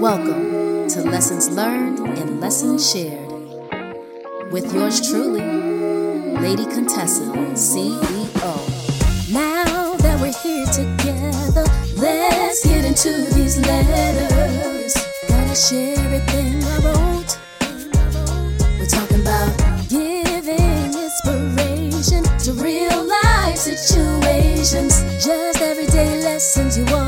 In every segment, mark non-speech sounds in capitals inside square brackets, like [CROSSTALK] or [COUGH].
Welcome to Lessons Learned and Lessons Shared with yours truly, Lady Contessa, CEO. Now that we're here together, let's get into these letters. Gotta share everything I wrote. We're talking about giving inspiration to real life situations, just everyday lessons you wanna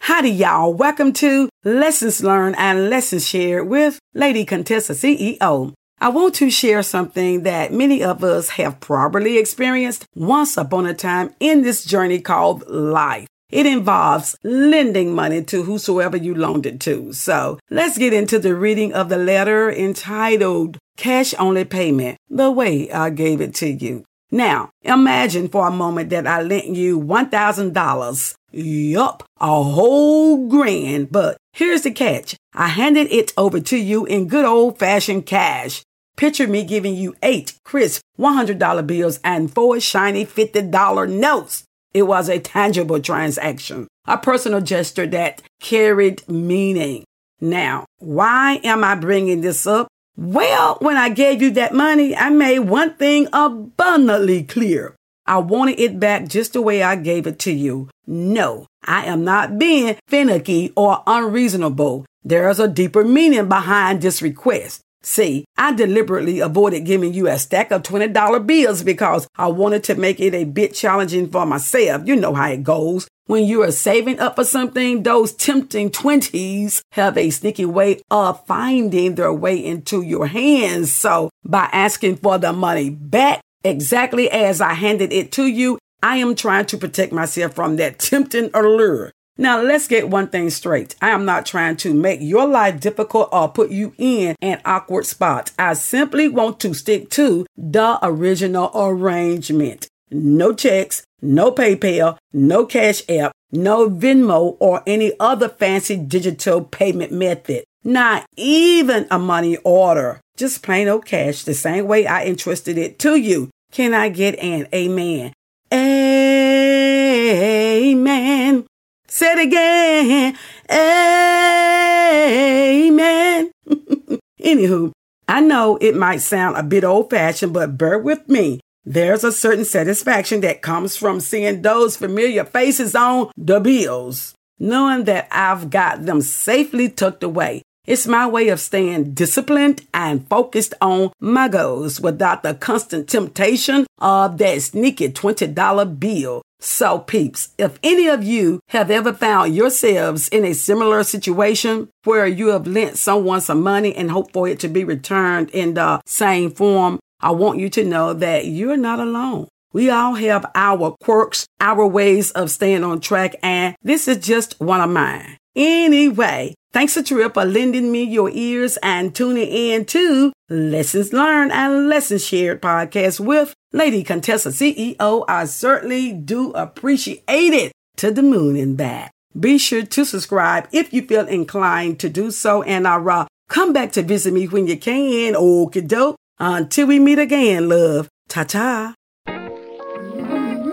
Howdy, y'all. Welcome to Lessons Learned and Lessons Shared with Lady Contessa CEO. I want to share something that many of us have probably experienced once upon a time in this journey called life. It involves lending money to whosoever you loaned it to. So let's get into the reading of the letter entitled Cash Only Payment, the way I gave it to you. Now, imagine for a moment that I lent you $1,000. Yup, a whole grand. But here's the catch. I handed it over to you in good old fashioned cash. Picture me giving you eight crisp $100 bills and four shiny $50 notes. It was a tangible transaction, a personal gesture that carried meaning. Now, why am I bringing this up? Well, when I gave you that money, I made one thing abundantly clear. I wanted it back just the way I gave it to you. No, I am not being finicky or unreasonable. There's a deeper meaning behind this request. See, I deliberately avoided giving you a stack of $20 bills because I wanted to make it a bit challenging for myself. You know how it goes. When you are saving up for something, those tempting 20s have a sneaky way of finding their way into your hands. So by asking for the money back exactly as I handed it to you, I am trying to protect myself from that tempting allure. Now, let's get one thing straight. I am not trying to make your life difficult or put you in an awkward spot. I simply want to stick to the original arrangement. No checks, no PayPal, no Cash App, no Venmo, or any other fancy digital payment method. Not even a money order. Just plain old cash, the same way I entrusted it to you. Can I get an amen? Amen. Say it again. Amen. [LAUGHS] Anywho, I know it might sound a bit old fashioned, but bear with me. There's a certain satisfaction that comes from seeing those familiar faces on the bills, knowing that I've got them safely tucked away. It's my way of staying disciplined and focused on my goals without the constant temptation of that sneaky $20 bill. So, peeps, if any of you have ever found yourselves in a similar situation where you have lent someone some money and hope for it to be returned in the same form, I want you to know that you're not alone. We all have our quirks, our ways of staying on track, and this is just one of mine. Anyway, thanks a trip for lending me your ears and tuning in to Lessons Learned and Lessons Shared podcast with Lady Contessa CEO. I certainly do appreciate it to the moon and back. Be sure to subscribe if you feel inclined to do so, and I'll uh, come back to visit me when you can. Okie doke. Until we meet again, love. Ta ta.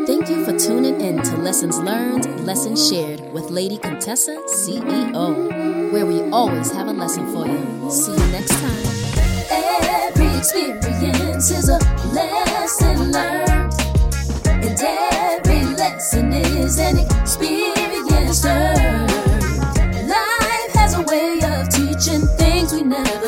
Thank you tuning in to Lessons Learned, Lessons Shared with Lady Contessa, CEO, where we always have a lesson for you. See you next time. Every experience is a lesson learned, and every lesson is an experience learned. Life has a way of teaching things we never